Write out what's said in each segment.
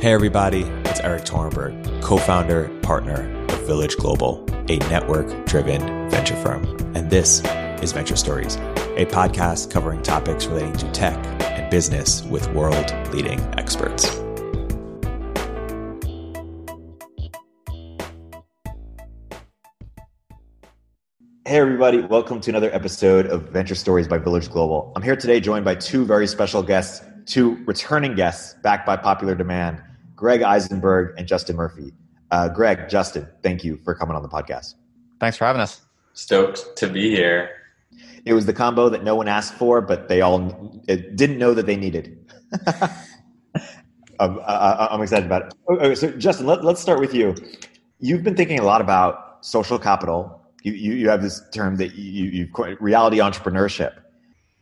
Hey, everybody, it's Erik Torenberg, co founder, partner of Village Global, a network driven venture firm. And this is Venture Stories, a podcast covering topics relating to tech and business with world leading experts. Hey, everybody, welcome to another episode of Venture Stories by Village Global. I'm here today joined by two very special guests, two returning guests backed by popular demand. Greg Isenberg and Justin Murphy. Uh, Greg, Justin, thank you for coming on the podcast. Thanks for having us. Stoked to be here. It was the combo that no one asked for, but they all didn't know that they needed. I'm, um, uh, uh, I'm, excited about it. Oh, okay, so, Justin, let, us start with you. You've been thinking a lot about social capital. You, you, you have this term that you, you reality entrepreneurship.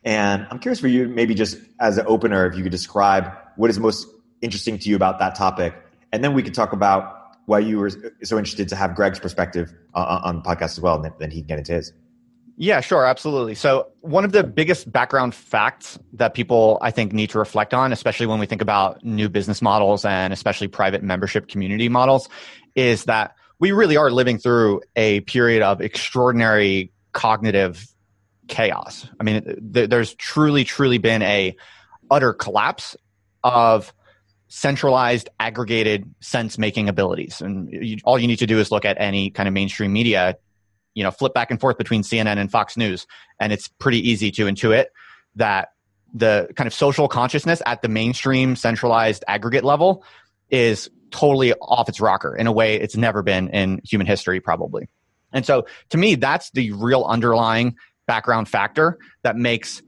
And I'm curious for you, maybe just as an opener, if you could describe what is most interesting to you about that topic, and then we could talk about why you were so interested to have Greg's perspective uh, on the podcast as well, and then, then he can get into his. Yeah, sure, absolutely. So, one of the biggest background facts that people I think need to reflect on, especially when we think about new business models and especially private membership community models, is that we really are living through a period of extraordinary cognitive chaos. I mean, th- there's truly, truly been a utter collapse of centralized, aggregated sense making abilities. And you, all you need to do is look at any kind of mainstream media, you know, flip back and forth between CNN and Fox News. And it's pretty easy to intuit that the kind of social consciousness at the mainstream, centralized, aggregate level is totally off its rocker in a way it's never been in human history, probably. And so to me, that's the real underlying background factor that makes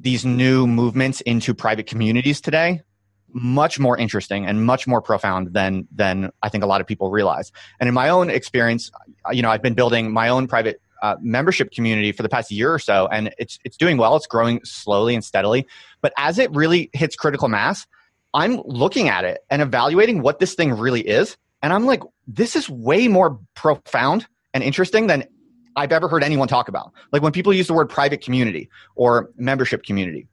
these new movements into private communities today much more interesting and much more profound than than I think a lot of people realize. And in my own experience, you know, I've been building my own private uh, membership community for the past year or so, and it's it's doing well. It's growing slowly and steadily. But as it really hits critical mass, I'm looking at it and evaluating what this thing really is, and I'm like, this is way more profound and interesting than I've ever heard anyone talk about. Like when people use the word private community or membership community,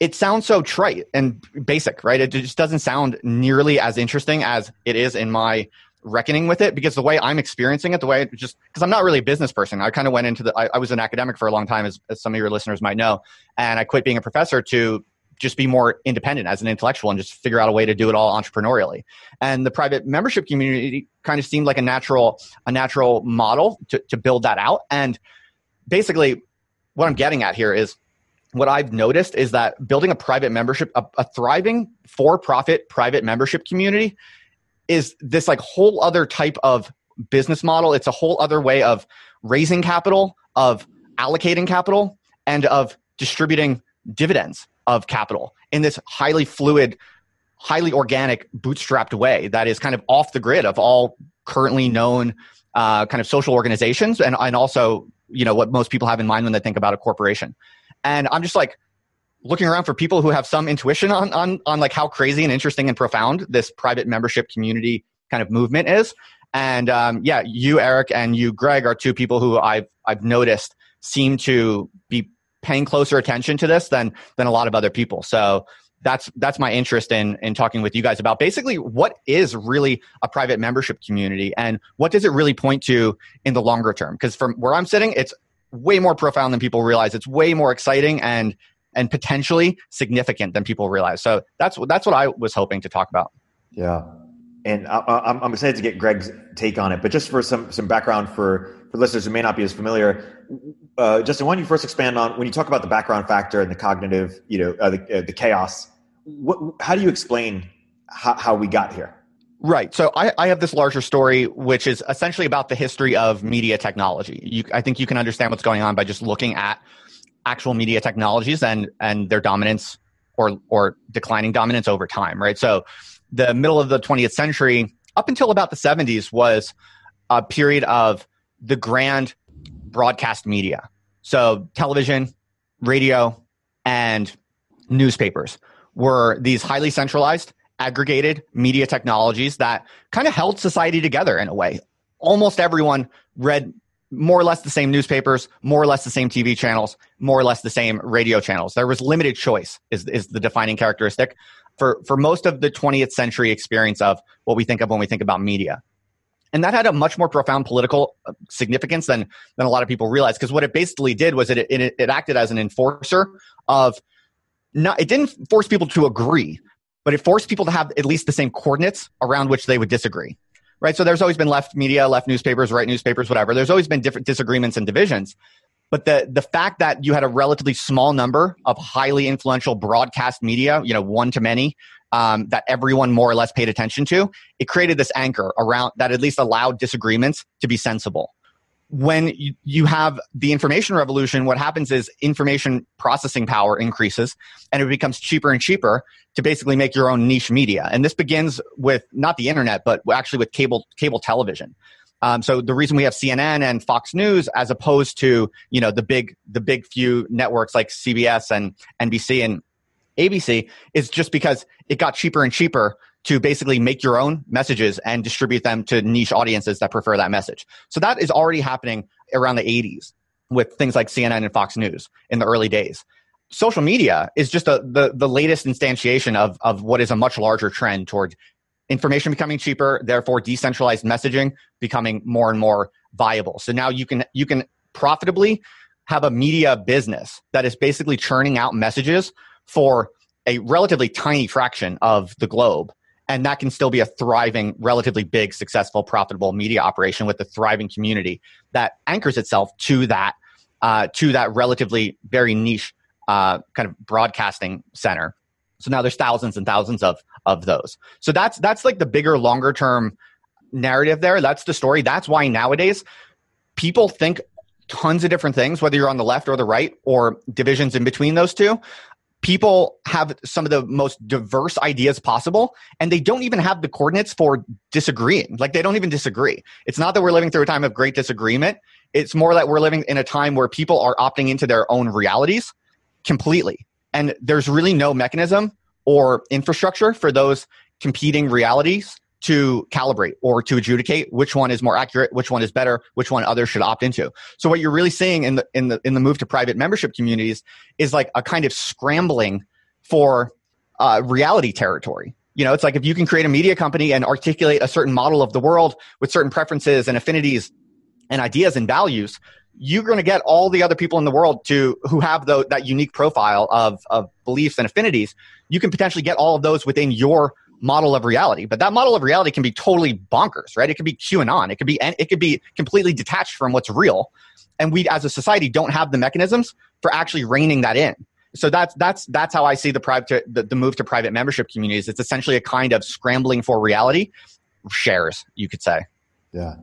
it sounds so trite and basic, right? It just doesn't sound nearly as interesting as it is in my reckoning with it because the way I'm experiencing it, the way it just because I'm not really a business person. I kind of went into the I, I, was an academic for a long time, as, as some of your listeners might know, and I quit being a professor to just be more independent as an intellectual and just figure out a way to do it all entrepreneurially. And the private membership community kind of seemed like a natural a natural model to, to build that out. And basically, what I'm getting at here is what I've noticed is that building a private membership, a, a thriving for profit private membership community is this like whole other type of business model. It's a whole other way of raising capital, of allocating capital, and of distributing dividends of capital in this highly fluid, highly organic, bootstrapped way that is kind of off the grid of all currently known uh, kind of social organizations and, and also you know what most people have in mind when they think about a corporation and I'm just like looking around for people who have some intuition on, on, on like how crazy and interesting and profound this private membership community kind of movement is. And um, yeah, you, erik and you, Greg, are two people who I've, I've noticed seem to be paying closer attention to this than, than a lot of other people. So that's that's my interest in in talking with you guys about basically what is really a private membership community and what does it really point to in the longer term because from where i'm sitting it's way more profound than people realize. It's way more exciting and and potentially significant than people realize. So that's that's what I was hoping to talk about. Yeah, and I, am excited to get Greg's take on it. But just for some some background for for listeners who may not be as familiar, uh, Justin, why don't you first expand on when you talk about the background factor and the cognitive, you know, uh, the, uh, the chaos? What, how do you explain how, how we got here? Right. So I, I, have this larger story, which is essentially about the history of media technology. You, I think you can understand what's going on by just looking at actual media technologies and and their dominance or or declining dominance over time. Right. So the middle of the 20th century, up until about the 70s, was a period of the grand broadcast media. So television, radio, and newspapers were these highly centralized aggregated media technologies that kind of held society together in a way. Almost everyone read more or less the same newspapers, more or less the same TV channels, more or less the same radio channels. There was limited choice is, is the defining characteristic for, for most of the 20th century experience of what we think of when we think about media. And that had a much more profound political uh, significance than, than a lot of people realize. Because what it basically did was it, it, it acted as an enforcer of not, it didn't force people to agree, but it forced people to have at least the same coordinates around which they would disagree. Right. So there's always been left media, left newspapers, right newspapers, whatever. There's always been different disagreements and divisions. But the, the fact that you had a relatively small number of highly influential broadcast media, you know, one to many, um, that everyone more or less paid attention to, it created this anchor around that at least allowed disagreements to be sensible when you, you have the information revolution, what happens is information processing power increases and it becomes cheaper and cheaper to basically make your own niche media. And this begins with not the internet, but actually with cable, cable television. Um, so the reason we have CNN and Fox News as opposed to, you know, the big, the big few networks like CBS and NBC and ABC is just because it got cheaper and cheaper to basically make your own messages and distribute them to niche audiences that prefer that message. So that is already happening around the 80s with things like CNN and Fox News in the early days. Social media is just a, the, the latest instantiation of, of what is a much larger trend toward information becoming cheaper, therefore decentralized messaging becoming more and more viable. So now you can, you can profitably have a media business that is basically churning out messages for a relatively tiny fraction of the globe and that can still be a thriving, relatively big, successful, profitable media operation with a thriving community that anchors itself to that uh, to that relatively very niche uh, kind of broadcasting center. So now there's thousands and thousands of of those. So that's that's like the bigger, longer term narrative there. That's the story. That's why nowadays people think tons of different things, whether you're on the left or the right or divisions in between those two people have some of the most diverse ideas possible and they don't even have the coordinates for disagreeing. Like they don't even disagree. It's not that we're living through a time of great disagreement. It's more that we're living in a time where people are opting into their own realities completely. And there's really no mechanism or infrastructure for those competing realities to calibrate or to adjudicate which one is more accurate, which one is better, which one others should opt into. So what you're really seeing in the in the in the move to private membership communities is like a kind of scrambling for uh, reality territory. You know, it's like if you can create a media company and articulate a certain model of the world with certain preferences and affinities and ideas and values, you're going to get all the other people in the world to who have the, that unique profile of, of beliefs and affinities. You can potentially get all of those within your model of reality. But that model of reality can be totally bonkers, right? It could be QAnon. It could be it could be completely detached from what's real. And we as a society don't have the mechanisms for actually reining that in. So that's that's that's how I see the private the, the move to private membership communities. It's essentially a kind of scrambling for reality shares, you could say. Yeah.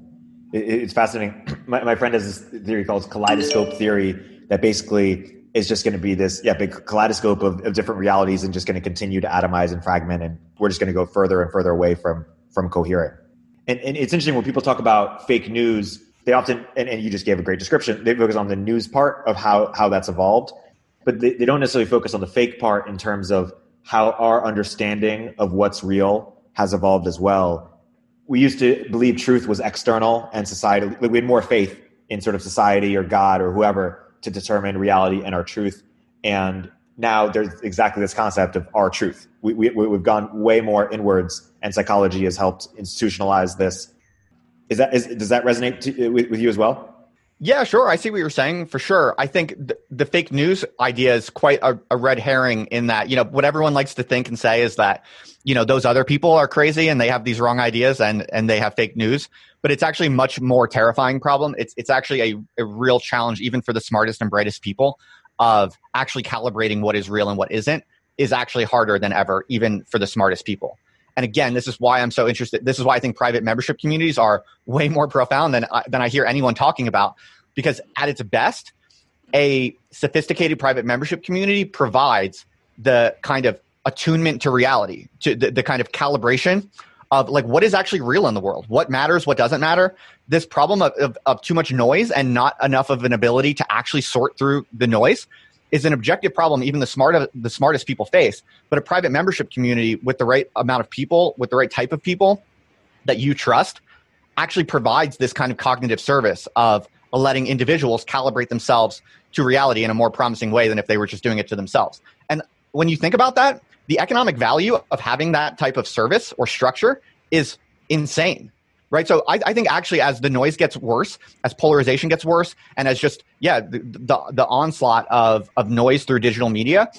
it's fascinating. My, my friend has this theory called kaleidoscope theory that basically is just going to be this yeah big kaleidoscope of, of different realities and just going to continue to atomize and fragment and we're just going to go further and further away from from coherent. And, and it's interesting when people talk about fake news they often and, and you just gave a great description they focus on the news part of how how that's evolved but they, they don't necessarily focus on the fake part in terms of how our understanding of what's real has evolved as well. We used to believe truth was external and society we had more faith in sort of society or god or whoever to determine reality and our truth. And now there's exactly this concept of our truth. We, we, we've gone way more inwards, and psychology has helped institutionalize this. Is that is, does that resonate to, uh, with, with you as well? Yeah, sure. I see what you're saying for sure. I think the, the fake news idea is quite a, a, red herring in that, you know, what everyone likes to think and say is that, you know, those other people are crazy and they have these wrong ideas and, and they have fake news. But it's actually much more terrifying problem. It's, it's actually a, a real challenge, even for the smartest and brightest people, of actually calibrating what is real and what isn't is actually harder than ever, even for the smartest people. And again, this is why I'm so interested. This is why I think private membership communities are way more profound than I, than I hear anyone talking about. Because at its best, a sophisticated private membership community provides the kind of attunement to reality, to the, the kind of calibration of like what is actually real in the world, what matters, what doesn't matter. This problem of, of, of too much noise and not enough of an ability to actually sort through the noise is an objective problem even the smart of, the smartest people face. But a private membership community with the right amount of people, with the right type of people that you trust, actually provides this kind of cognitive service of letting individuals calibrate themselves to reality in a more promising way than if they were just doing it to themselves. And when you think about that, the economic value of having that type of service or structure is insane right? So I, I, think actually as the noise gets worse as polarization gets worse and as just yeah the, the, the onslaught of, of noise through digital media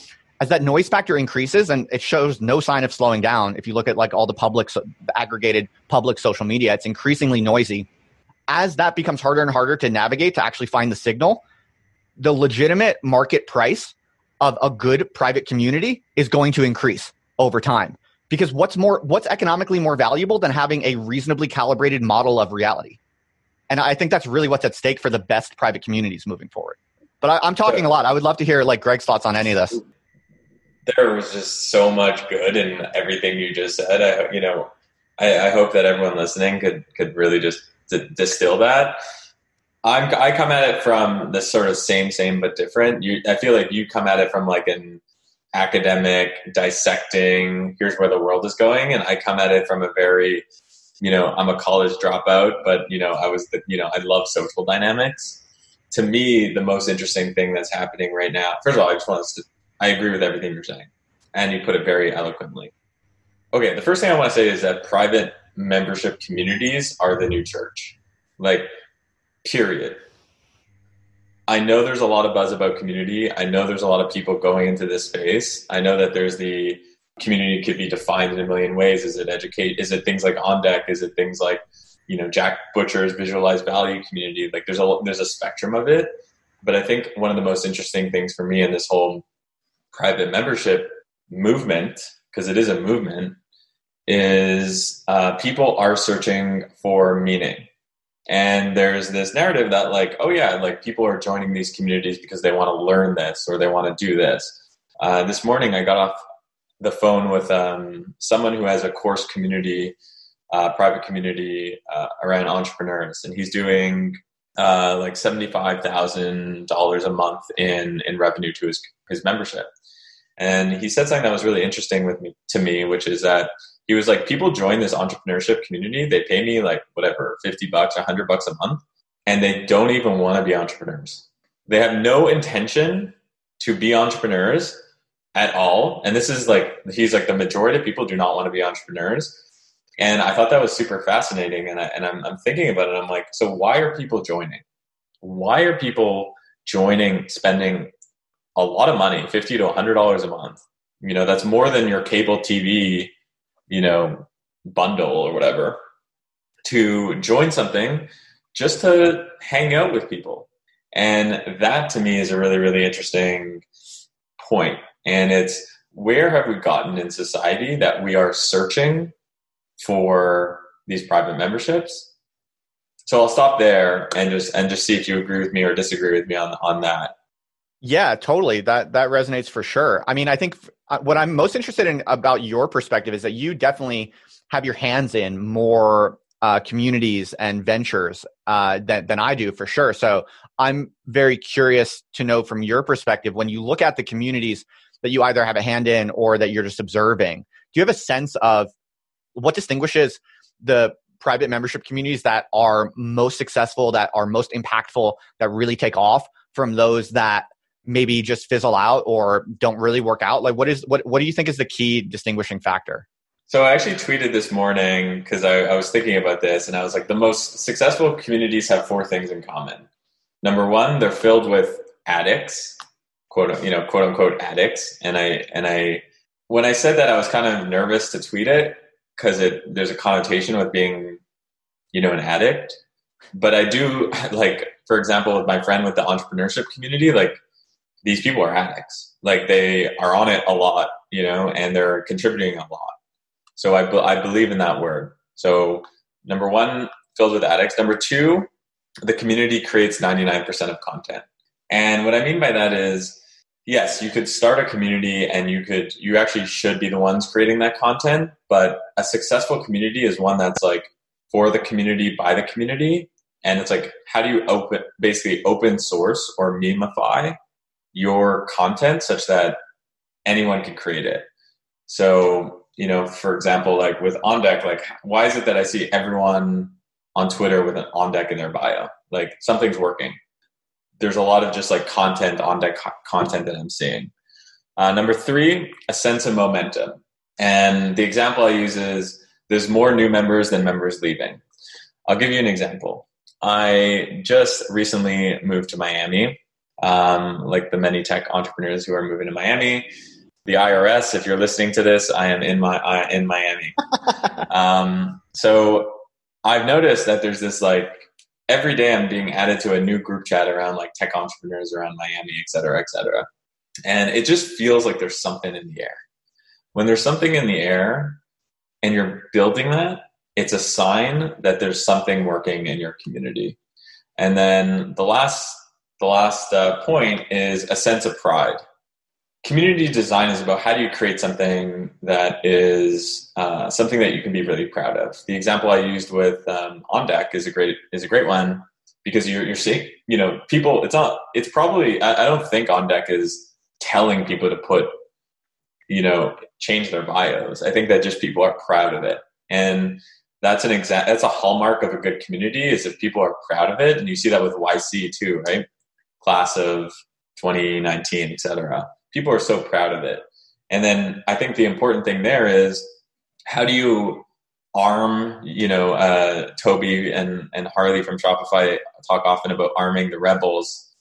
as that noise factor increases and it shows no sign of slowing down if you look at like all the public the aggregated public social media it's increasingly noisy. As that becomes harder and harder to navigate to actually find the signal the legitimate market price of a good private community is going to increase over time. Because what's more what's economically more valuable than having a reasonably calibrated model of reality? And i think that's really what's at stake for the best private communities moving forward. But I, am talking a lot. I would love to hear like greg's thoughts on any of this. There was just so much good in everything you just said. I you know i, I hope that everyone listening could could really just d- distill that I'm, I come at it from the sort of same, same but different. You, I feel like you come at it from like an academic dissecting. Here's where the world is going, and I come at it from a very, you know, I'm a college dropout, but you know, I was the, you know, I love social dynamics. To me, the most interesting thing that's happening right now. First of all, I just want to. I agree with everything you're saying, and you put it very eloquently. Okay, the first thing I want to say is that private membership communities are the new church. Like period. I know there's a lot of buzz about community. I know there's a lot of people going into this space. I know that there's the community could be defined in a million ways. Is it educate? Is it things like on deck? Is it things like you know Jack Butcher's visualized value community? Like there's a there's a spectrum of it. But I think one of the most interesting things for me in this whole private membership movement, because it is a movement, is uh, people are searching for meaning and there's this narrative that like oh yeah like people are joining these communities because they want to learn this or they want to do this. Uh, this morning i got off the phone with um, someone who has a course community uh, private community uh, around entrepreneurs. And he's doing uh, like $75000 a month in in revenue to his his membership. And he said something that was really interesting with me to me which is that he was like, people join this entrepreneurship community. They pay me like whatever, 50 bucks, 100 bucks a month, and they don't even want to be entrepreneurs. They have no intention to be entrepreneurs at all. And this is like, he's like, the majority of people do not want to be entrepreneurs. And I thought that was super fascinating. And, I, and I'm, I'm thinking about it. I'm like, so why are people joining? Why are people joining, spending a lot of money, 50 to $100 a month? You know, that's more than your cable TV you know, bundle or whatever to join something just to hang out with people. And that to me is a really, really interesting point. And it's where have we gotten in society that we are searching for these private memberships? So I'll stop there and just and just see if you agree with me or disagree with me on on that. Yeah, totally. That that resonates for sure. I mean, I think uh, what I'm most interested in about your perspective is that you definitely have your hands in more uh, communities and ventures uh, than than I do for sure. So I'm very curious to know from your perspective when you look at the communities that you either have a hand in or that you're just observing. Do you have a sense of what distinguishes the private membership communities that are most successful, that are most impactful, that really take off from those that maybe just fizzle out or don't really work out? Like, what is what what do you think is the key distinguishing factor? So I actually tweeted this morning because I, I, was thinking about this, and I was like, the most successful communities have four things in common. Number one, they're filled with addicts, quote you know quote unquote addicts, and I and I when I said that, I was kind of nervous to tweet it because it there's a connotation with being you know an addict. But I do like, for example, with my friend with the entrepreneurship community, like these people are addicts. Like they are on it a lot, you know, and they're contributing a lot. So I, be- I believe in that word. So number one, filled with addicts. Number two, the community creates 99% of content. And what I mean by that is, yes, you could start a community and you could, you actually should be the ones creating that content. But a successful community is one that's like for the community, by the community. And it's like, how do you open, basically open source or memify your content such that anyone can create it. So, you know, for example, like with On Deck, like why is it that I see everyone on Twitter with an On Deck in their bio? Like something's working. There's a lot of just like content, On Deck content that I'm seeing. Uh, number three, a sense of momentum. And the example I use is there's more new members than members leaving. I'll give you an example. I just recently moved to Miami, um, like the many tech entrepreneurs who are moving to Miami. The IRS, if you're listening to this, I am in my uh, in Miami. um, so I've noticed that there's this like every day I'm being added to a new group chat around like tech entrepreneurs around Miami, et cetera, et cetera. And it just feels like there's something in the air. When there's something in the air and you're building that, it's a sign that there's something working in your community. And then the last the last uh, point is a sense of pride. Community design is about how do you create something that is uh, something that you can be really proud of. The example I used with um, On Deck is a great is a great one because you're you're seeing you know people. It's not. It's probably I, I don't think On Deck is telling people to put you know change their bios. I think that just people are proud of it and that's an exact that's a hallmark of a good community is if people are proud of it and you see that with yc too right class of 2019 etc people are so proud of it. And then i think the important thing there is how do you arm you know uh, tobi and and harley from shopify talk often about arming the rebels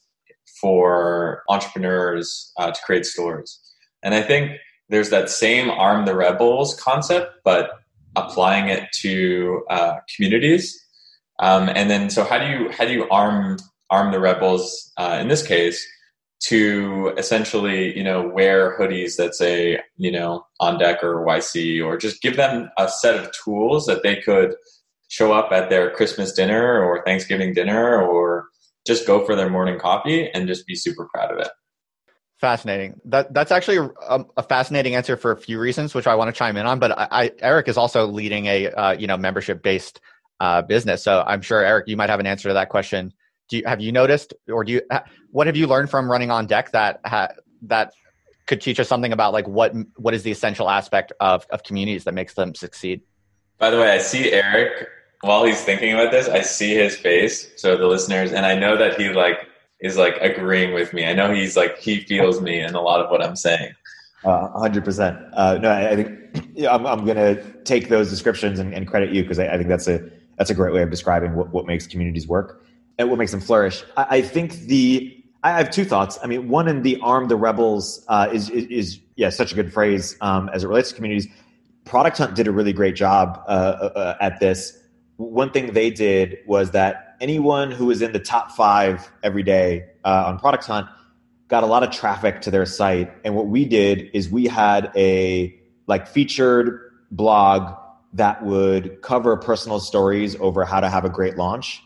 for entrepreneurs uh, to create stores. And i think there's that same arm the rebels concept but applying it to uh, communities. Um, and then, so how do you how do you arm arm the rebels uh, in this case to essentially you know wear hoodies that say you know on deck or YC or just give them a set of tools that they could show up at their Christmas dinner or Thanksgiving dinner or just go for their morning coffee and just be super proud of it. Fascinating. That that's actually a, a, fascinating answer for a few reasons, which I want to chime in on. But I, I Erik is also leading a uh, you know membership based uh, business, so I'm sure Erik, you might have an answer to that question. Do you have you noticed, or do you what have you learned from running on deck that ha, that could teach us something about like what what is the essential aspect of of communities that makes them succeed? By the way, I see Erik while he's thinking about this. I see his face, so the listeners, and I know that he like is like agreeing with me. I know he's like he feels me in a lot of what I'm saying. Uh, hundred uh, percent. No, I, I think yeah, I'm, I'm going to take those descriptions and, and credit you because I, I, think that's a that's a great way of describing what, what makes communities work and what makes them flourish. I, I think the I have two thoughts. I mean, one in the arm the rebels uh, is, is, is yeah such a good phrase um, as it relates to communities. Product Hunt did a really great job uh, uh, uh at this. One thing they did was that anyone who was in the top five every day uh, on Product Hunt got a lot of traffic to their site. And what we did is we had a like featured blog that would cover personal stories over how to have a great launch.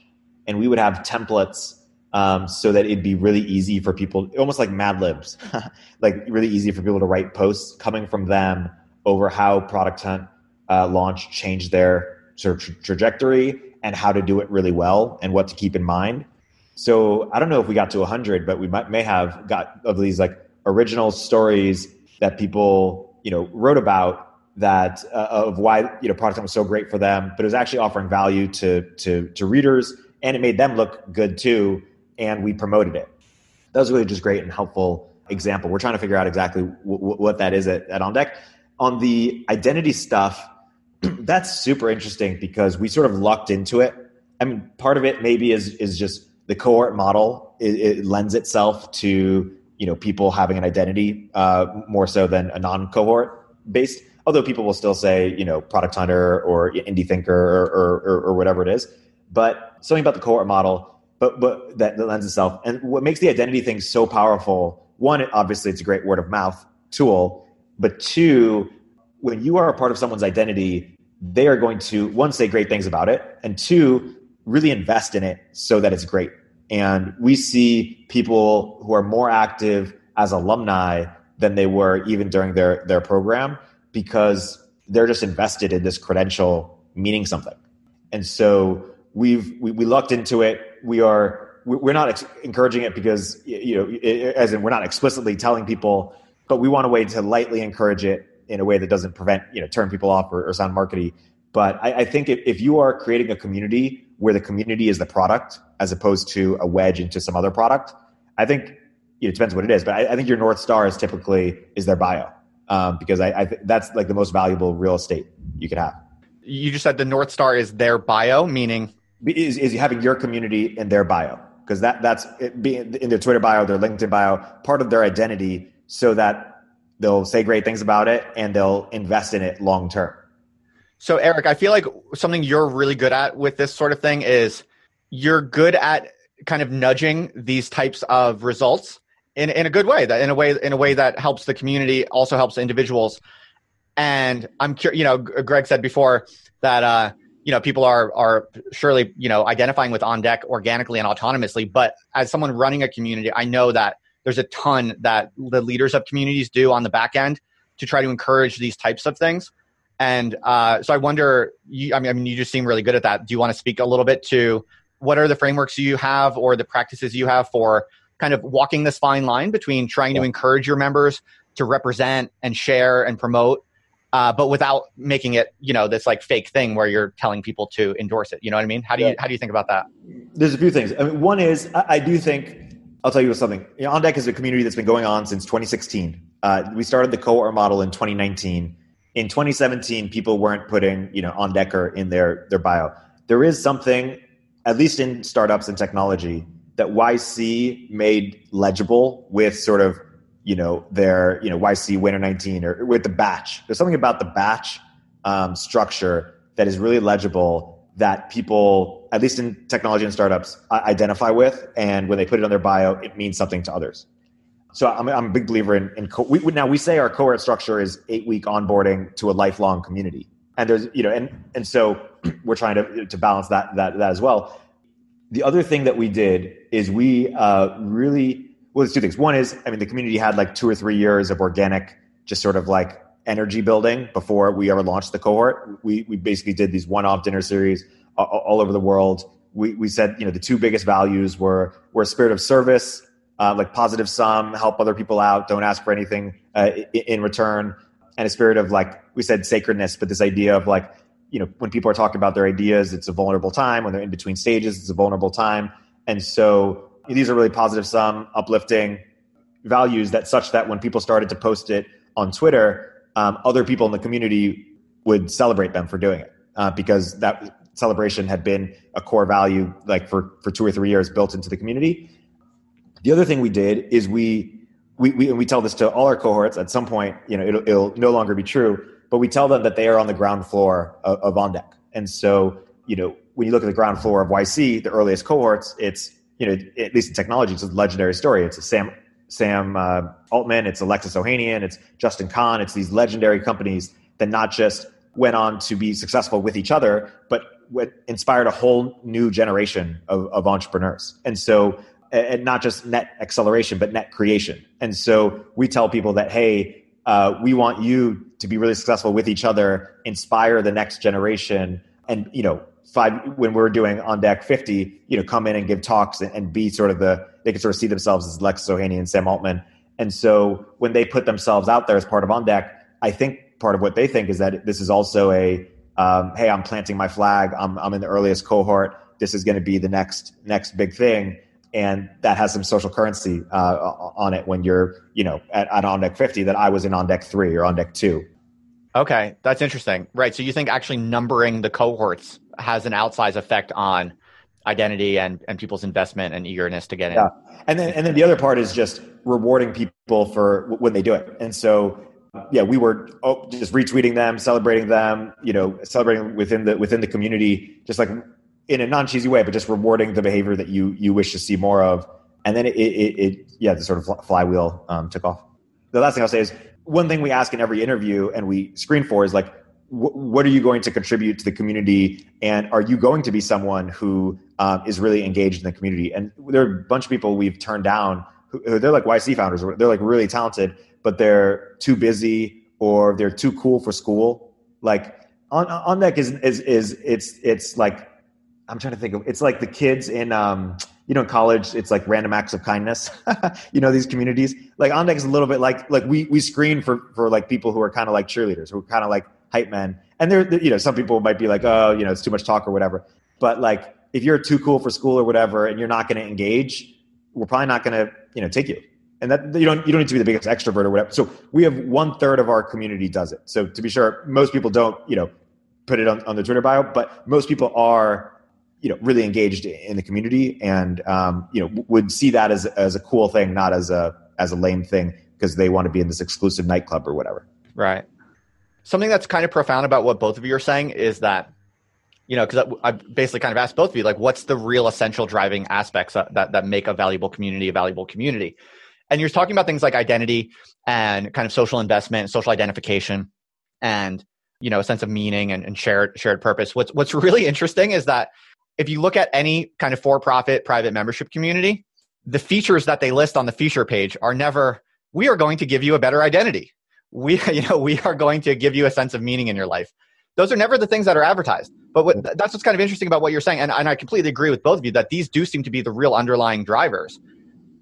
And we would have templates um, so that it'd be really easy for people, almost like Mad Libs, like really easy for people to write posts coming from them over how Product Hunt uh, launch changed their sort of tra- trajectory and how to do it really well and what to keep in mind. So I don't know if we got to 100, but we might, may have got of these like original stories that people you know wrote about that uh, of why you know product Hunt was so great for them, but it was actually offering value to to to readers and it made them look good too, and we promoted it. That was really just great and helpful example. We're trying to figure out exactly w- w- what that is at, at On Deck. On the identity stuff, that's super interesting because we sort of lucked into it. I mean, part of it maybe is is just the cohort model. It, it lends itself to you know people having an identity uh, more so than a non-cohort based. Although people will still say you know product hunter or indie thinker or, or, or, or whatever it is, but something about the cohort model, but but that, that lends itself. And what makes the identity thing so powerful? One, obviously, it's a great word of mouth tool, but two, when you are a part of someone's identity, they are going to one say great things about it, and two really invest in it so that it's great. And we see people who are more active as alumni than they were even during their their program because they're just invested in this credential meaning something. And so we've we, we lucked into it. We are we're not ex- encouraging it because you know as in we're not explicitly telling people, but we want a way to lightly encourage it in a way that doesn't prevent you know turn people off or, or sound markety. But I, I think if, if you are creating a community where the community is the product as opposed to a wedge into some other product, I think it depends what it is, but I, I think your north star is typically is their bio um, because I, I th- that's like the most valuable real estate you could have. You just said the north star is their bio, meaning is, is having your community in their bio because that that's it, being in their Twitter bio, their LinkedIn bio, part of their identity, so that they'll say great things about it and they'll invest in it long term. So, Erik, I feel like something you're really good at with this sort of thing is you're good at kind of nudging these types of results in, in a good way that in a way in a way that helps the community also helps individuals and i'm curious you know greg said before that uh you know people are are surely you know identifying with on deck organically and autonomously but as someone running a community i know that there's a ton that the leaders of communities do on the back end to try to encourage these types of things. And uh, so i wonder you, I, mean, I mean you just seem really good at that. Do you want to speak a little bit to what are the frameworks you have or the practices you have for kind of walking this fine line between trying to encourage your members to represent and share and promote uh, but without making it you know this like fake thing where you're telling people to endorse it. You know what i mean? How do you how do you think about that? There's a few things. I mean, one is I, I, do think i'll tell you something. You know, on deck is a community that's been going on since 2016 uh, we started the cohort model in 2019 in 2017 people weren't putting you know on decker in their their bio. There is something at least in startups and technology that yc made legible with sort of you know their you know YC Winter 19 or with the batch. There's something about the batch um, structure that is really legible that people, at least in technology and startups, identify with, and when they put it on their bio, it means something to others. So I'm, I'm a big believer in, in co- we, now we say our cohort structure is eight week onboarding to a lifelong community, and there's you know and and so we're trying to to balance that that that as well. The other thing that we did is we uh, really well, there's two things. One is, I mean, the community had like two or three years of organic, just sort of like energy building before we ever launched the cohort. We we basically did these one-off dinner series all, all over the world. We we said, you know, the two biggest values were were a spirit of service, uh, like positive sum, help other people out, don't ask for anything uh, in return, and a spirit of like we said sacredness, but this idea of like, you know, when people are talking about their ideas, it's a vulnerable time. When they're in between stages, it's a vulnerable time, and so these are really positive sum, uplifting values that such that when people started to post it on Twitter, um, other people in the community would celebrate them for doing it uh, because that celebration had been a core value like for, for two or three years built into the community. The other thing we did is we we, we, we tell this to all our cohorts at some point, you know, it'll, it'll no longer be true, but we tell them that they are on the ground floor of, of OnDeck. And so, you know, when you look at the ground floor of YC, the earliest cohorts, it's you know, at least in technology, it's a legendary story. It's a Sam Sam uh, Altman, it's Alexis Ohanian, it's Justin Kan. It's these legendary companies that not just went on to be successful with each other, but what inspired a whole new generation of, of entrepreneurs. And so, and not just net acceleration, but net creation. And so we tell people that, hey, uh, we want you to be really successful with each other, inspire the next generation, and you know five when we're doing on deck 50 you know come in and give talks and, be sort of the they can sort of see themselves as lex Ohanian and sam altman. And so when they put themselves out there as part of on deck i think part of what they think is that this is also a um, hey i'm planting my flag. I'm, I'm in the earliest cohort. This is going to be the next next big thing. And that has some social currency uh, on it when you're you know at, at on deck 50 that i was in on deck 3 or on deck 2 Okay, that's interesting. Right. So you think actually numbering the cohorts has an outsized effect on identity and, and people's investment and eagerness to get in. Yeah. And then and then the other part is just rewarding people for when they do it. And so yeah, we were oh, just retweeting them, celebrating them, you know, celebrating within the within the community, just like in a non cheesy way, but just rewarding the behavior that you you wish to see more of. And then it, it, it yeah, the sort of flywheel um, took off. The last thing I'll say is one thing we ask in every interview and we screen for is like, what are you going to contribute to the community and are you going to be someone who um, is really engaged in the community and there are a bunch of people we've turned down who, they're like yc founders they're like really talented but they're too busy or they're too cool for school like on on deck is is is it's it's like i'm trying to think of it's like the kids in um you know, in college, it's like random acts of kindness. you know, these communities. Like on deck is a little bit like like we we screen for for like people who are kind of like cheerleaders, who are kind of like hype men. And there, you know, some people might be like, oh, you know, it's too much talk or whatever. But like, if you're too cool for school or whatever, and you're not going to engage, we're probably not going to, you know, take you. and that you don't you don't need to be the biggest extrovert or whatever. So we have one third of our community does it. So to be sure, most people don't you know put it on, on their Twitter bio, but most people are you know really engaged in the community and um, you know would see that as as a cool thing, not as a as a lame thing because they want to be in this exclusive nightclub or whatever. Right. Something that's kind of profound about what both of you are saying is that you know, because I, basically kind of asked both of you, like, what's the real essential driving aspects that, that, that make a valuable community a valuable community? And you're talking about things like identity and kind of social investment, social identification, and you know, a sense of meaning and, and shared shared purpose. What's what's really interesting is that if you look at any kind of for-profit private membership community, the features that they list on the feature page are never we are going to give you a better identity. We you know, we are going to give you a sense of meaning in your life. Those are never the things that are advertised. But what, that's what's kind of interesting about what you're saying. And, and I completely agree with both of you that these do seem to be the real underlying drivers.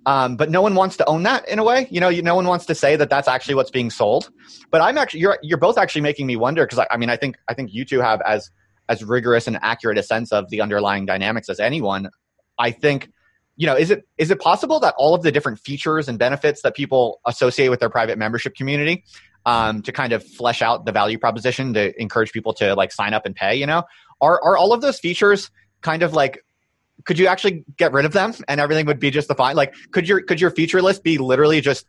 Um, but no one wants to own that in a way. You know, you, no one wants to say that that's actually what's being sold. But I'm actually you're you're both actually making me wonder because I, I, mean I think I think you two have as as rigorous and accurate a sense of the underlying dynamics as anyone. I think you know is it is it possible that all of the different features and benefits that people associate with their private membership community um, to kind of flesh out the value proposition to encourage people to like sign up and pay you know are are all of those features kind of like could you actually get rid of them and everything would be just the fine? Like, could your could your feature list be literally just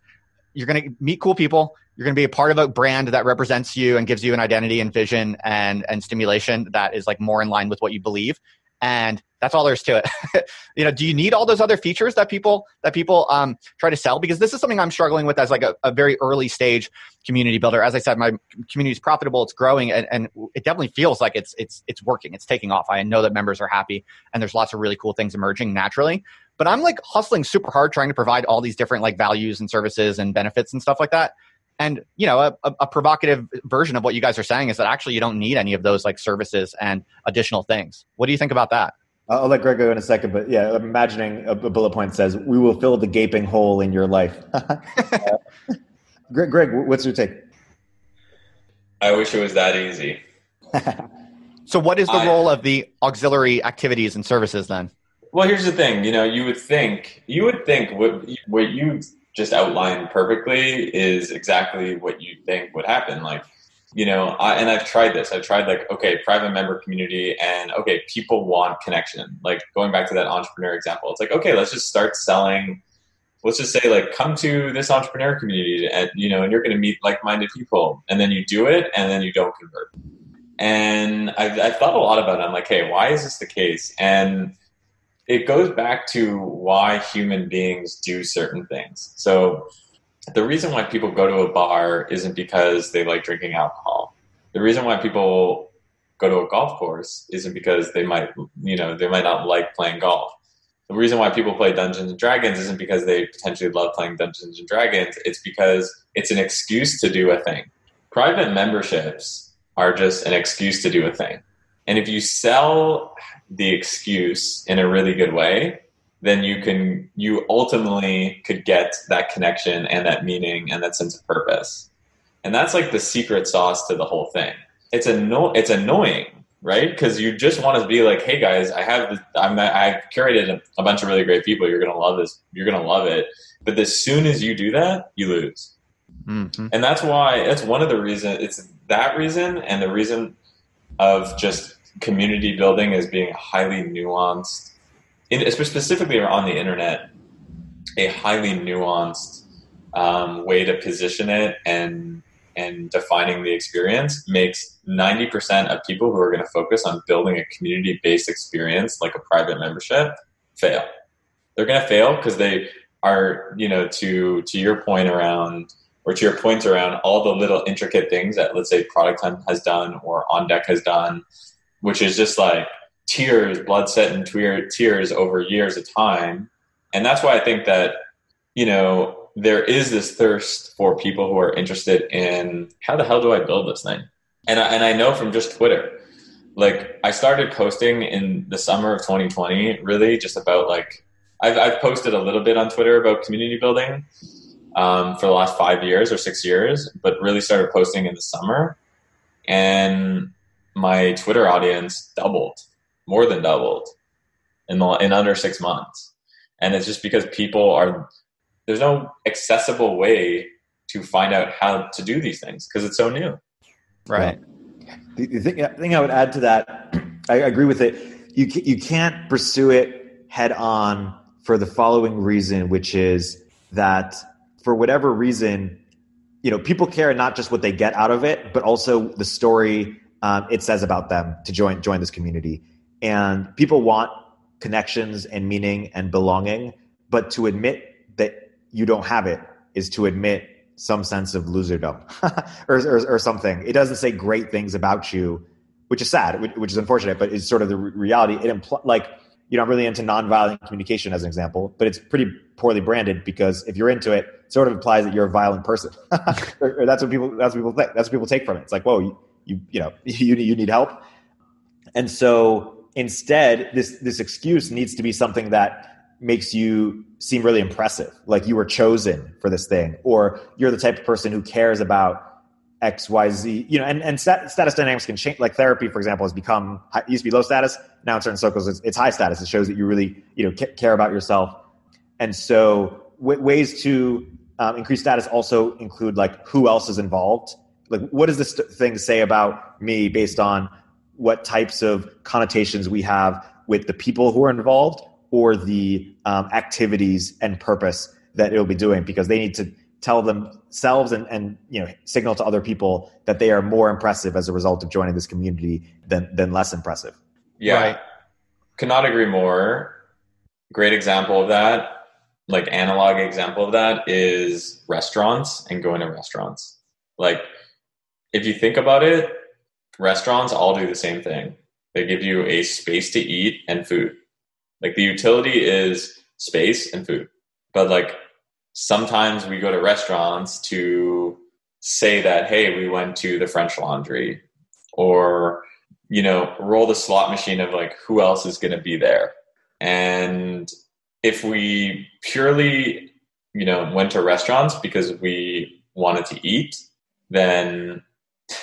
you're going to meet cool people, you're going to be a part of a brand that represents you and gives you an identity and vision and and stimulation that is like more in line with what you believe, and that's all there is to it. you know, do you need all those other features that people that people um, try to sell? Because this is something I'm struggling with as like a, a very early stage community builder. As I said, my community is profitable, it's growing, and, and it definitely feels like it's it's it's working, it's taking off. I know that members are happy, and there's lots of really cool things emerging naturally. But I'm like hustling super hard trying to provide all these different like values and services and benefits and stuff like that. And you know, a, a, provocative version of what you guys are saying is that actually you don't need any of those like services and additional things. What do you think about that? I'll let Greg go in a second, but yeah, I'm imagining a, a bullet point says, "We will fill the gaping hole in your life." uh, Greg, Greg, what's your take? I wish it was that easy. so, what is the I, role of the auxiliary activities and services then? Well, here's the thing. You know, you would think you would think what what you just outlined perfectly is exactly what you think would happen. Like, you know, I, and I've tried this. I've tried like, okay, private member community, and okay, people want connection. Like going back to that entrepreneur example, it's like, okay, let's just start selling. Let's just say, like, come to this entrepreneur community, and you know, and you're going to meet like-minded people, and then you do it, and then you don't convert. And I've, I've thought a lot about it. I'm like, hey, why is this the case? And it goes back to why human beings do certain things. So the reason why people go to a bar isn't because they like drinking alcohol. The reason why people go to a golf course isn't because they might, you know, they might not like playing golf. The reason why people play Dungeons and Dragons isn't because they potentially love playing Dungeons and Dragons. It's because it's an excuse to do a thing. Private memberships are just an excuse to do a thing. And if you sell the excuse in a really good way, then you can you ultimately could get that connection and that meaning and that sense of purpose. And that's like the secret sauce to the whole thing. It's anno- it's annoying, right? Because you just want to be like, "Hey guys, I have this, I'm I've curated a, a bunch of really great people. You're gonna love this. You're gonna love it." But as soon as you do that, you lose. Mm-hmm. And that's why that's one of the reasons. It's that reason and the reason of just community building as being highly nuanced, in, specifically on the internet, a highly nuanced um, way to position it and and defining the experience makes 90% of people who are going to focus on building a community based experience like a private membership fail. They're going to fail because they are, you know, to to your point around or to your point around all the little intricate things that let's say product hunt has done or on deck has done which is just like tears, blood, sweat, and tears over years of time. And that's why I think that, you know, there is this thirst for people who are interested in how the hell do I build this thing? And I, and I know from just Twitter, like I started posting in the summer of 2020, really just about like, I've, I've posted a little bit on Twitter about community building um, for the last five years or six years, but really started posting in the summer. And my Twitter audience doubled, more than doubled in the, in under six months. And it's just because people are there's no accessible way to find out how to do these things because it's so new. Right. The, the, thing, the thing I would add to that, I agree with it. You you can't pursue it head on for the following reason, which is that for whatever reason, you know, people care not just what they get out of it, but also the story um, it says about them to join join this community. And people want connections and meaning and belonging, but to admit that you don't have it is to admit some sense of loserdom or, or, or, something. It doesn't say great things about you, which is sad, which, is unfortunate, but it's sort of the reality. It impl- like you know, I'm really into nonviolent communication as an example, but it's pretty poorly branded because if you're into it, it sort of implies that you're a violent person, or, or, that's what people that's what people think. That's what people take from it. It's like, whoa, you you, you know, you you need help, and so instead, this this excuse needs to be something that makes you seem really impressive, like you were chosen for this thing, or you're the type of person who cares about X, Y, Z, you know, and, and stat, status dynamics can change. Like therapy, for example, has become, used to be low status. Now in certain circles, it's, it's high status. It shows that you really, you know, care about yourself. And so w- ways to um, increase status also include like who else is involved. Like what does this thing say about me based on what types of connotations we have with the people who are involved or the um, activities and purpose that it'll be doing because they need to tell themselves and, and you know signal to other people that they are more impressive as a result of joining this community than than less impressive. Yeah, right. cannot agree more. Great example of that, like analog example of that, is restaurants and going to restaurants. Like, if you think about it, restaurants all do the same thing. They give you a space to eat and food. Like the utility is space and food, but like sometimes we go to restaurants to say that, hey, we went to the French Laundry or, you know, roll the slot machine of like who else is going to be there. And if we purely, you know, went to restaurants because we wanted to eat, then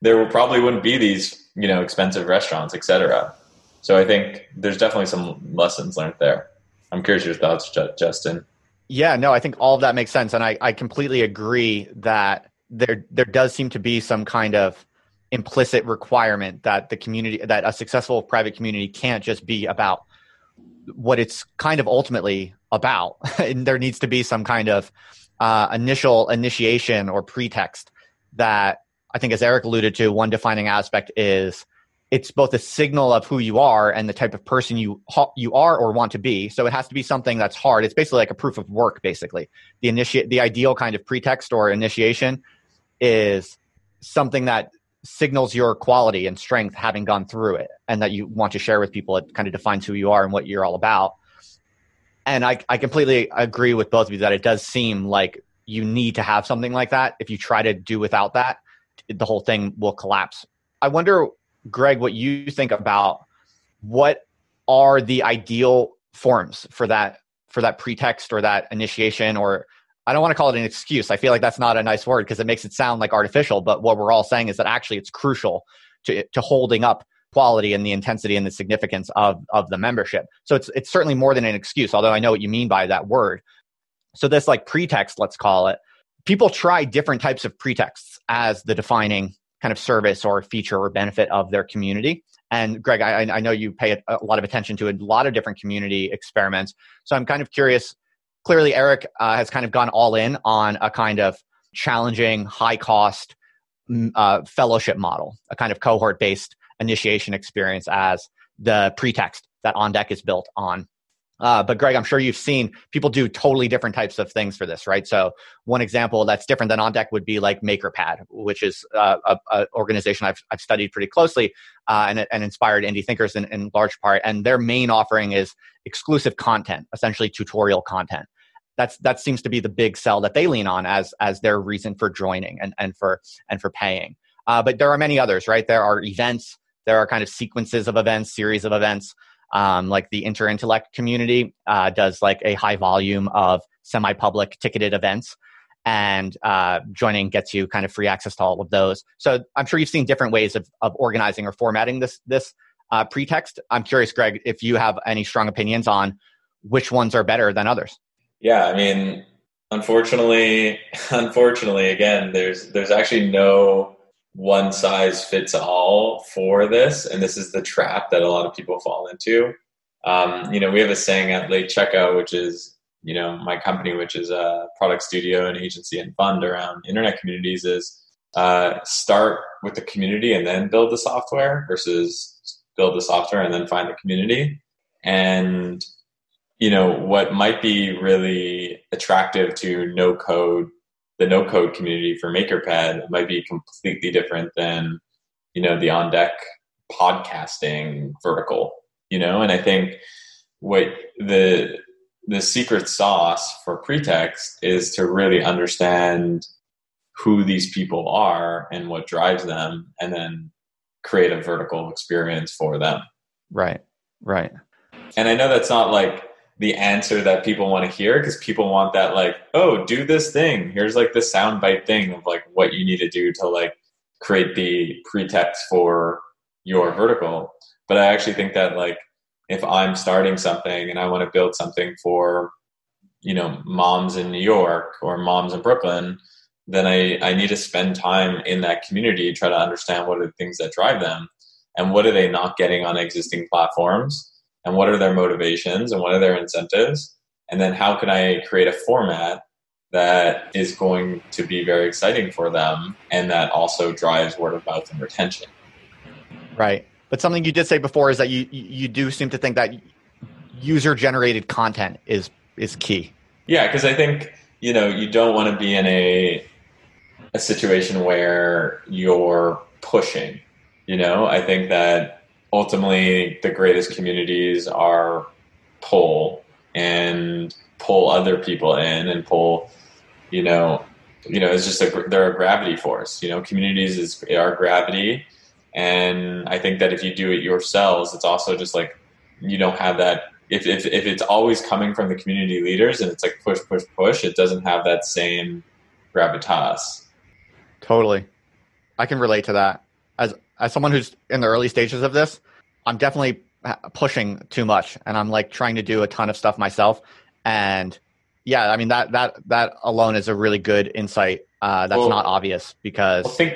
there probably wouldn't be these, you know, expensive restaurants, etc. So I think there's definitely some lessons learned there. I'm curious your thoughts, Justin. Yeah, no, I think all of that makes sense, and I, I completely agree that there there does seem to be some kind of implicit requirement that the community that a successful private community can't just be about what it's kind of ultimately about. and there needs to be some kind of uh, initial initiation or pretext that I think, as Erik alluded to, one defining aspect is it's both a signal of who you are and the type of person you you are or want to be. So it has to be something that's hard. It's basically like a proof of work. Basically, the initiate the ideal kind of pretext or initiation is something that signals your quality and strength having gone through it, and that you want to share with people. It kind of defines who you are and what you're all about. And I, I completely agree with both of you that it does seem like you need to have something like that. If you try to do without that, the whole thing will collapse. I wonder Greg, what you think about what are the ideal forms for that for that pretext or that initiation or I don't want to call it an excuse. I feel like that's not a nice word because it makes it sound like artificial, but what we're all saying is that actually it's crucial to to holding up quality and the intensity and the significance of of the membership. So it's it's certainly more than an excuse, although I know what you mean by that word. So this like pretext, let's call it. People try different types of pretexts as the defining kind of service or feature or benefit of their community. And Greg, I, I know you pay a, lot of attention to a lot of different community experiments. So I'm kind of curious. Clearly, Erik uh, has kind of gone all in on a kind of challenging, high cost uh, fellowship model, a kind of cohort based initiation experience as the pretext that On Deck is built on. Uh, but Greg, I'm sure you've seen people do totally different types of things for this, right? So one example that's different than on deck would be like MakerPad, which is uh, a, organization I've, I've studied pretty closely uh, and, and inspired indie thinkers in, in large part. And their main offering is exclusive content, essentially tutorial content. That's that seems to be the big sell that they lean on as as their reason for joining and, and for and for paying. Uh, but there are many others, right? There are events, there are kind of sequences of events, series of events um, like the interintellect community uh, does like a high volume of semi-public ticketed events. And uh, joining gets you kind of free access to all of those. So i'm sure you've seen different ways of, of organizing or formatting this this uh, pretext. I'm curious greg if you have any strong opinions on which ones are better than others. Yeah i mean unfortunately, unfortunately, again, there's there's actually no one size fits all for this, and this is the trap that a lot of people fall into. Um, you know, we have a saying at Late Checkout, which is you know my company, which is a product studio and agency and fund around internet communities, is uh, start with the community and then build the software versus build the software and then find the community. And you know what might be really attractive to no code the no code community for makerpad might be completely different than you know the on deck podcasting vertical you know? And i think what the the secret sauce for pretext is to really understand who these people are and what drives them and then create a vertical experience for them. Right right. And i know that's not like the answer that people want to hear because people want that like oh do this thing. Here's like the soundbite thing of like what you need to do to like create the pretext for your vertical. But i actually think that like if i'm starting something and i want to build something for you know moms in new york or moms in brooklyn then i i need to spend time in that community try to understand what are the things that drive them and what are they not getting on existing platforms and what are their motivations and what are their incentives? And then how can i create a format that is going to be very exciting for them and that also drives word of mouth and retention? Right. But something you did say before is that you you do seem to think that user generated content is is key. Yeah because i think you know you don't want to be in a a situation where you're pushing you know? I think that ultimately the greatest communities are pull and pull other people in and pull you know you know it's just a they're a gravity force you know communities is are gravity. And i think that if you do it yourselves it's also just like you don't have that if, if, if it's always coming from the community leaders and it's like push push push it doesn't have that same gravitas. Totally. I can relate to that. As as someone who's in the early stages of this, I'm definitely pushing too much, and I'm like trying to do a ton of stuff myself. And yeah, I mean that that that alone is a really good insight. Uh, that's well, not obvious because well, think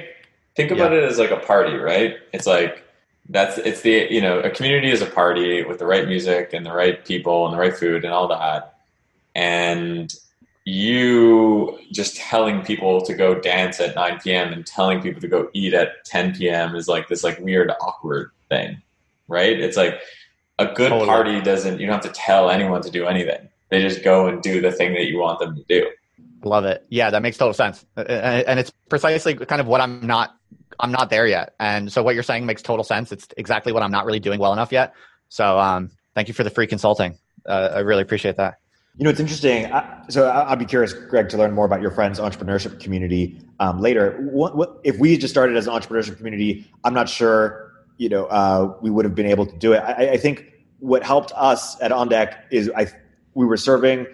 think about yeah. it as like a party, right? It's like that's it's the you know a community is a party with the right music and the right people and the right food and all that, and you just telling people to go dance at 9 p.m. and telling people to go eat at 10 p.m. is like this like weird awkward thing, right? It's like a good totally. party doesn't you don't have to tell anyone to do anything. They just go and do the thing that you want them to do. Love it. Yeah, that makes total sense. And it's precisely kind of what I'm not I'm not there yet. And so what you're saying makes total sense. It's exactly what I'm not really doing well enough yet. So um, thank you for the free consulting. Uh, I really appreciate that. You know, it's interesting. I, so I'll be curious, Greg, to learn more about your friend's entrepreneurship community um, later. What, what, if we just started as an entrepreneurship community? I'm not sure. You know, uh, we would have been able to do it. I, I think what helped us at On Deck is I we were serving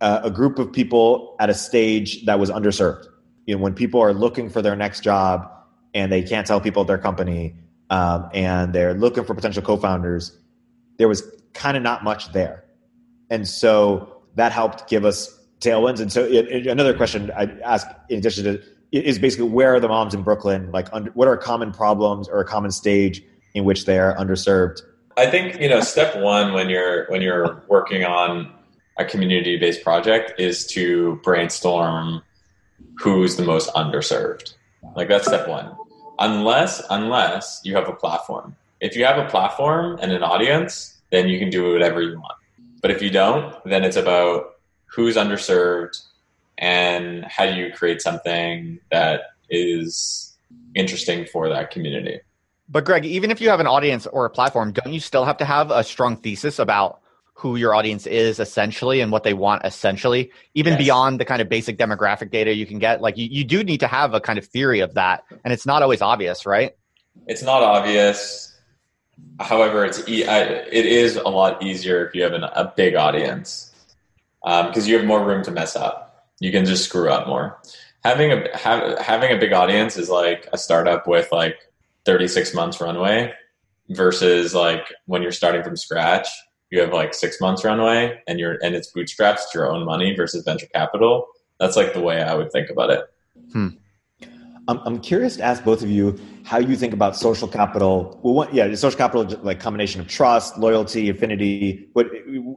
uh, a group of people at a stage that was underserved. You know, when people are looking for their next job and they can't tell people their company, um, and they're looking for potential co-founders, there was kind of not much there, and so that helped give us tailwinds. And so, it, it, another question I ask in addition to is basically where are the moms in Brooklyn? Like, under, what are common problems or a common stage in which they are underserved? I think you know, step one when you're when you're working on a community based project is to brainstorm who's the most underserved. Like that's step one. Unless unless you have a platform. If you have a platform and an audience, then you can do whatever you want. But if you don't, then it's about who's underserved and how do you create something that is interesting for that community. But Greg, even if you have an audience or a platform, don't you still have to have a strong thesis about who your audience is essentially and what they want essentially, even yes. beyond the kind of basic demographic data you can get? Like you, you do need to have a kind of theory of that. And it's not always obvious, right? It's not obvious. However, it's e- I, it is a lot easier if you have an, a big audience because um, you have more room to mess up. You can just screw up more. Having a have, having a big audience is like a startup with like 36 months runway versus like when you're starting from scratch you have like six months runway and you're and it's bootstraps it's your own money versus venture capital that's like the way I would think about it. Hmm. I'm, I'm curious to ask both of you how you think about social capital. Well, one, yeah, social capital like combination of trust, loyalty, affinity. What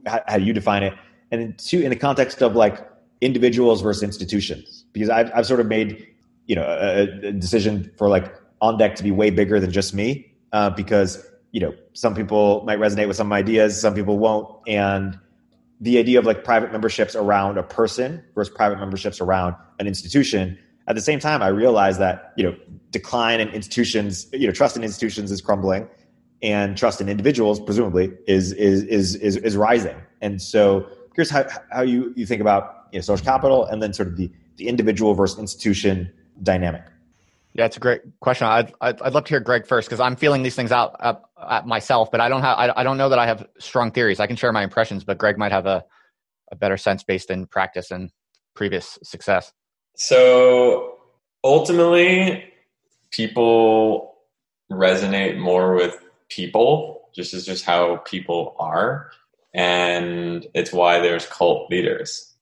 how, do you define it? And two, in the context of like individuals versus institutions, because I've I've sort of made you know a, a decision for like on deck to be way bigger than just me uh, because you know some people might resonate with some ideas, some people won't, and the idea of like private memberships around a person versus private memberships around an institution at the same time, I realize that you know decline in institutions, you know, trust in institutions is crumbling, and trust in individuals, presumably, is is is is, is rising. And so, here's how how you you think about you know, social capital, and then sort of the the individual versus institution dynamic. Yeah, it's a great question. I'd, I'd, I'd love to hear Greg first because I'm feeling these things out uh, myself, but I don't have I, I don't know that I have strong theories. I can share my impressions, but Greg might have a, a better sense based in practice and previous success. So ultimately, people resonate more with people. Just is just how people are, and it's why there's cult leaders.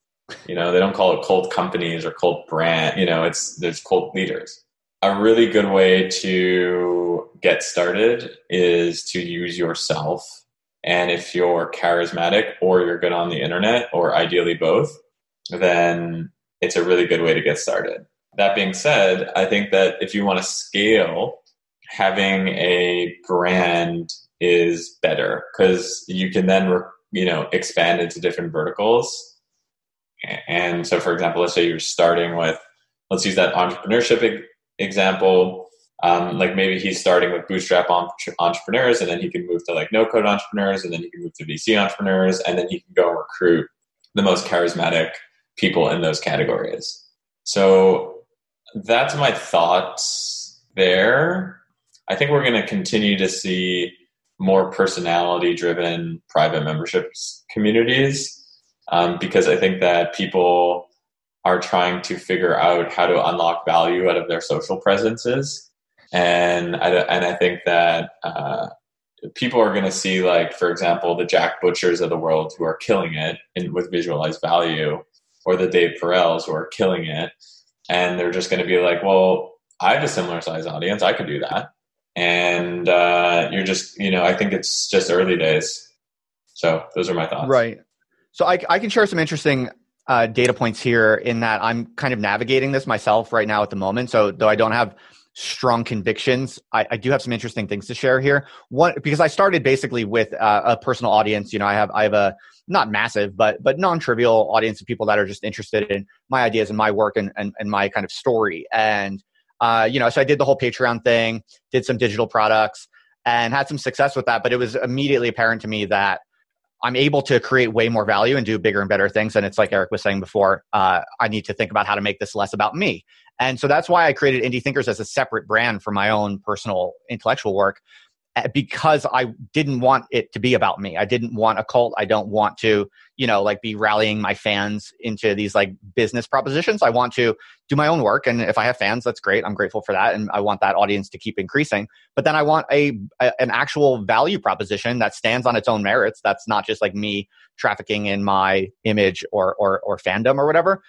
You know, they don't call it cult companies or cult brand. You know, it's there's cult leaders. A really good way to get started is to use yourself. And if you're charismatic or you're good on the internet, or ideally both, then it's a really good way to get started. That being said, I think that if you want to scale, having a brand is better because you can then you know expand into different verticals. And so, for example, let's say you're starting with, let's use that entrepreneurship example. Um, like maybe he's starting with bootstrap entrepreneurs, and then he can move to like no code entrepreneurs, and then he can move to VC entrepreneurs, and then he can go and recruit the most charismatic people in those categories. So that's my thoughts there. I think we're going to continue to see more personality driven private memberships communities um, because I think that people are trying to figure out how to unlock value out of their social presences. And I, and I think that uh, people are going to see, like, for example, the Jack Butchers of the world who are killing it in, with visualized value or the Dave Perells who are killing it. And they're just going to be like, well, I have a similar size audience. I could do that. And uh, you're just, you know, I think it's just early days. So those are my thoughts. Right. So I, I can share some interesting uh, data points here in that I'm kind of navigating this myself right now at the moment. So though I don't have strong convictions, I, I do have some interesting things to share here. One because I started basically with uh, a personal audience. You know, I have I have a not massive, but but non-trivial audience of people that are just interested in my ideas and my work and and, and my kind of story. And uh, you know, so I did the whole Patreon thing, did some digital products, and had some success with that. But it was immediately apparent to me that I'm able to create way more value and do bigger and better things. And it's like Erik was saying before, uh, I need to think about how to make this less about me. And so that's why I created Indie Thinkers as a separate brand for my own personal intellectual work Uh, because I didn't want it to be about me. I didn't want a cult. I don't want to, you know, like be rallying my fans into these like business propositions. I want to do my own work. And if I have fans, that's great. I'm grateful for that. And I want that audience to keep increasing. But then I want a, a an actual value proposition that stands on its own merits. That's not just like me trafficking in my image or, or, or fandom or whatever.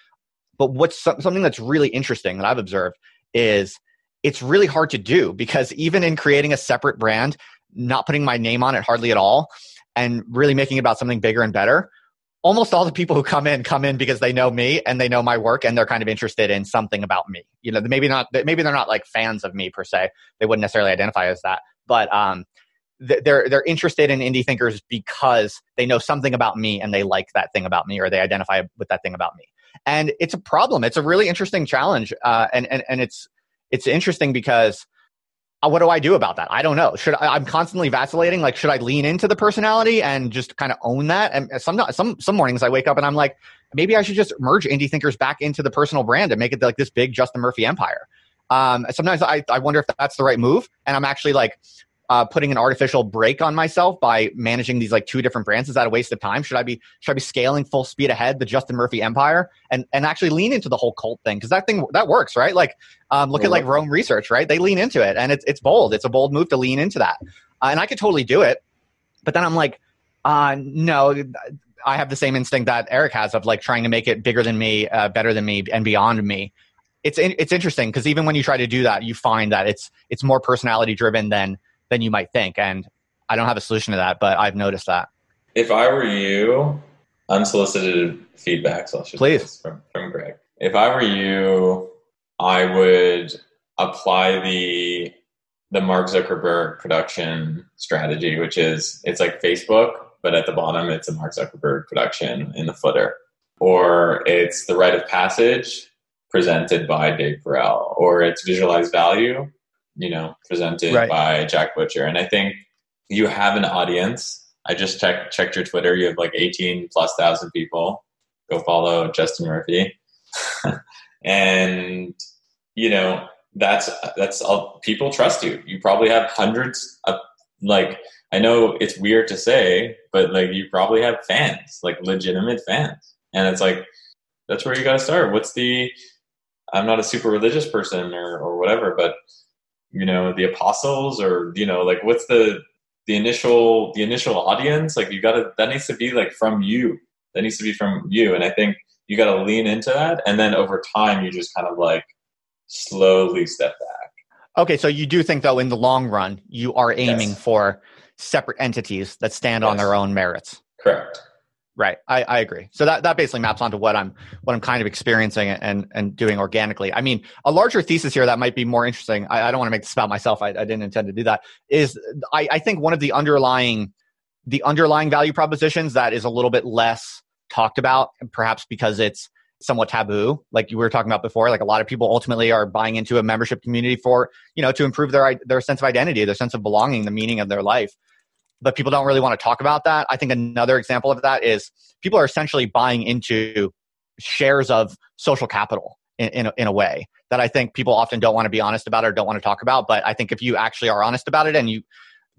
But what's something that's really interesting that I've observed is it's really hard to do because even in creating a separate brand, not putting my name on it hardly at all, and really making about something bigger and better, almost all the people who come in come in because they know me and they know my work and they're kind of interested in something about me. You know, maybe not maybe they're not like fans of me per se. They wouldn't necessarily identify as that, but um, they're they're interested in indie thinkers because they know something about me and they like that thing about me or they identify with that thing about me. And it's a problem. It's a really interesting challenge, uh, and and and it's it's interesting because uh, what do I do about that? I don't know. Should I, I'm constantly vacillating. Like, should I lean into the personality and just kind of own that? And some some some mornings I wake up and I'm like, maybe I should just merge indie thinkers back into the personal brand and make it like this big Justin Murphy empire. Um, sometimes I, I wonder if that's the right move. And I'm actually like uh, putting an artificial break on myself by managing these like two different brands? Is that a waste of time? Should I be should I be scaling full speed ahead the Justin Murphy empire and and actually lean into the whole cult thing because that thing that works, right? Like um, look at like Roam Research, right? They lean into it and it's it's bold. It's a bold move to lean into that, uh, and I could totally do it. But then I'm like, uh, no, I have the same instinct that Erik has of like trying to make it bigger than me, uh, better than me, and beyond me. It's it's interesting because even when you try to do that, you find that it's it's more personality driven than than you might think. And I don't have a solution to that, but I've noticed that. If I were you, unsolicited feedback, so please from, from Greg. If I were you, I would apply the the Mark Zuckerberg production strategy, which is it's like Facebook, but at the bottom it's a Mark Zuckerberg production in the footer, or it's the rite of passage presented by Dave Perell, or it's visualized value, you know, presented right. by Jack Butcher. And I think you have an audience. I just checked checked your Twitter. You have like eighteen plus thousand people. Go follow Justin Murphy, and you know that's that's all people trust you you probably have hundreds of like i know it's weird to say but like you probably have fans like legitimate fans and it's like that's where you got to start what's the i'm not a super religious person or or whatever but you know the apostles or you know like what's the the initial the initial audience like you got to that needs to be like from you that needs to be from you and i think you got to lean into that and then over time you just kind of like slowly step back. Okay, so you do think though in the long run you are aiming yes. for separate entities that stand yes. on their own merits. Correct. Right. I, I agree. So that, that basically maps onto what I'm what I'm kind of experiencing and and doing organically. I mean, a larger thesis here that might be more interesting. I, I don't want to make this about myself. I, I didn't intend to do that. Is I, I think one of the underlying the underlying value propositions that is a little bit less talked about, perhaps because it's somewhat taboo like you were talking about before like a lot of people ultimately are buying into a membership community for you know to improve their their sense of identity their sense of belonging the meaning of their life but people don't really want to talk about that i think another example of that is people are essentially buying into shares of social capital in, in, a, in a way that i think people often don't want to be honest about or don't want to talk about but i think if you actually are honest about it and you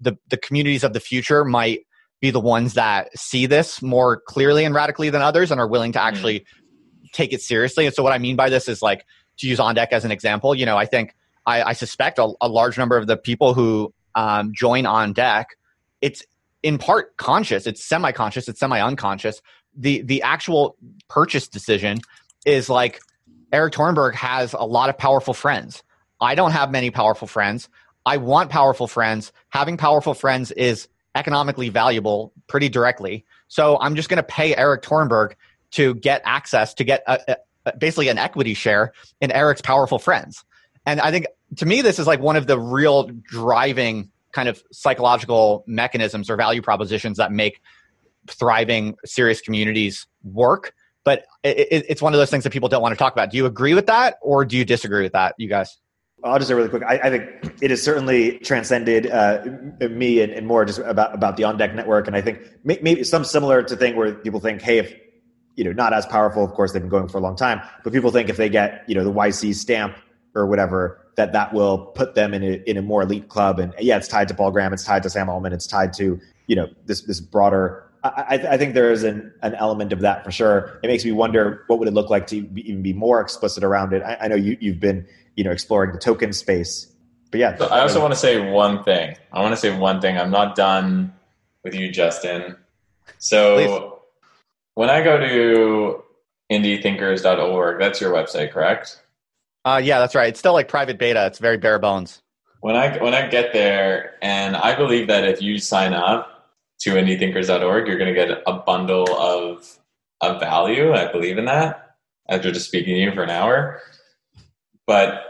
the, the communities of the future might be the ones that see this more clearly and radically than others and are willing to mm. actually take it seriously. And so what I mean by this is like to use OnDeck as an example, you know, I think I, I suspect a, a, large number of the people who um, join OnDeck, it's in part conscious, it's semi-conscious, it's semi-unconscious. The the actual purchase decision is like erik Torenberg has a lot of powerful friends. I don't have many powerful friends. I want powerful friends. Having powerful friends is economically valuable pretty directly. So I'm just going to pay erik Torenberg to get access to get a, a, basically an equity share in erik's powerful friends. And I think to me, this is like one of the real driving kind of psychological mechanisms or value propositions that make thriving serious communities work. But it, it, it's one of those things that people don't want to talk about. Do you agree with that or do you disagree with that, you guys? I'll just say really quick. I, I think it has certainly transcended uh, me and, and, more just about about the on deck network. And I think maybe some similar to thing where people think, hey, if you know, not as powerful. Of course, they've been going for a long time, but people think if they get, you know, the YC stamp or whatever, that that will put them in a, in a more elite club. And yeah, it's tied to Paul Graham, it's tied to Sam Altman, it's tied to, you know, this, this broader, I, I think there is an, an element of that for sure. It makes me wonder what would it look like to be, even be more explicit around it. I, I know you, you've been, you know, exploring the token space, but yeah. So I also want to say one thing. I want to say one thing. I'm not done with you, Justin. So Please when I go to indiethinkers.org, that's your website, correct? Uh, yeah, that's right. It's still like private beta. It's very bare bones. When I when I get there, and I believe that if you sign up to indiethinkers.org, you're going to get a bundle of of value. I believe in that after just speaking to you for an hour. But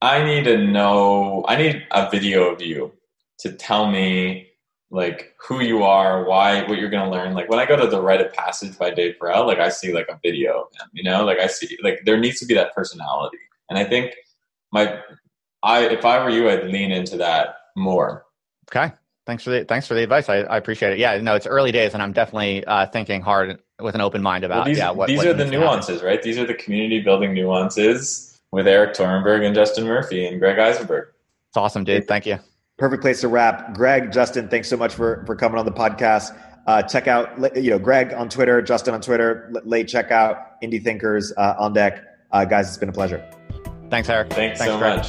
I need to know. I need a video of you to tell me like who you are, why, what you're going to learn. Like when I go to the Rite of Passage by Dave Perell, like I see like a video of him, you know, like I see, like there needs to be that personality. And I think my, I, if I were you, I'd lean into that more. Okay. Thanks for the, thanks for the advice. I, I appreciate it. Yeah, no, it's early days and I'm definitely uh, thinking hard with an open mind about, well, these, yeah, what, these what are the nuances, right? These are the community building nuances with Erik Torenberg and Justin Murphy and Greg Isenberg. It's awesome, dude. Thank you perfect place to wrap. Greg, Justin, thanks so much for for coming on the podcast. Uh, check out you know Greg on Twitter, Justin on Twitter. Late checkout, Indie Thinkers uh, OnDeck, uh, guys. It's been a pleasure. Thanks, Erik. Thanks, thanks so Greg. much.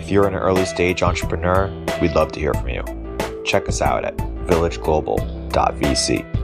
If If you're an early stage entrepreneur, we'd love to hear from you. Check us out at villageglobal.vc.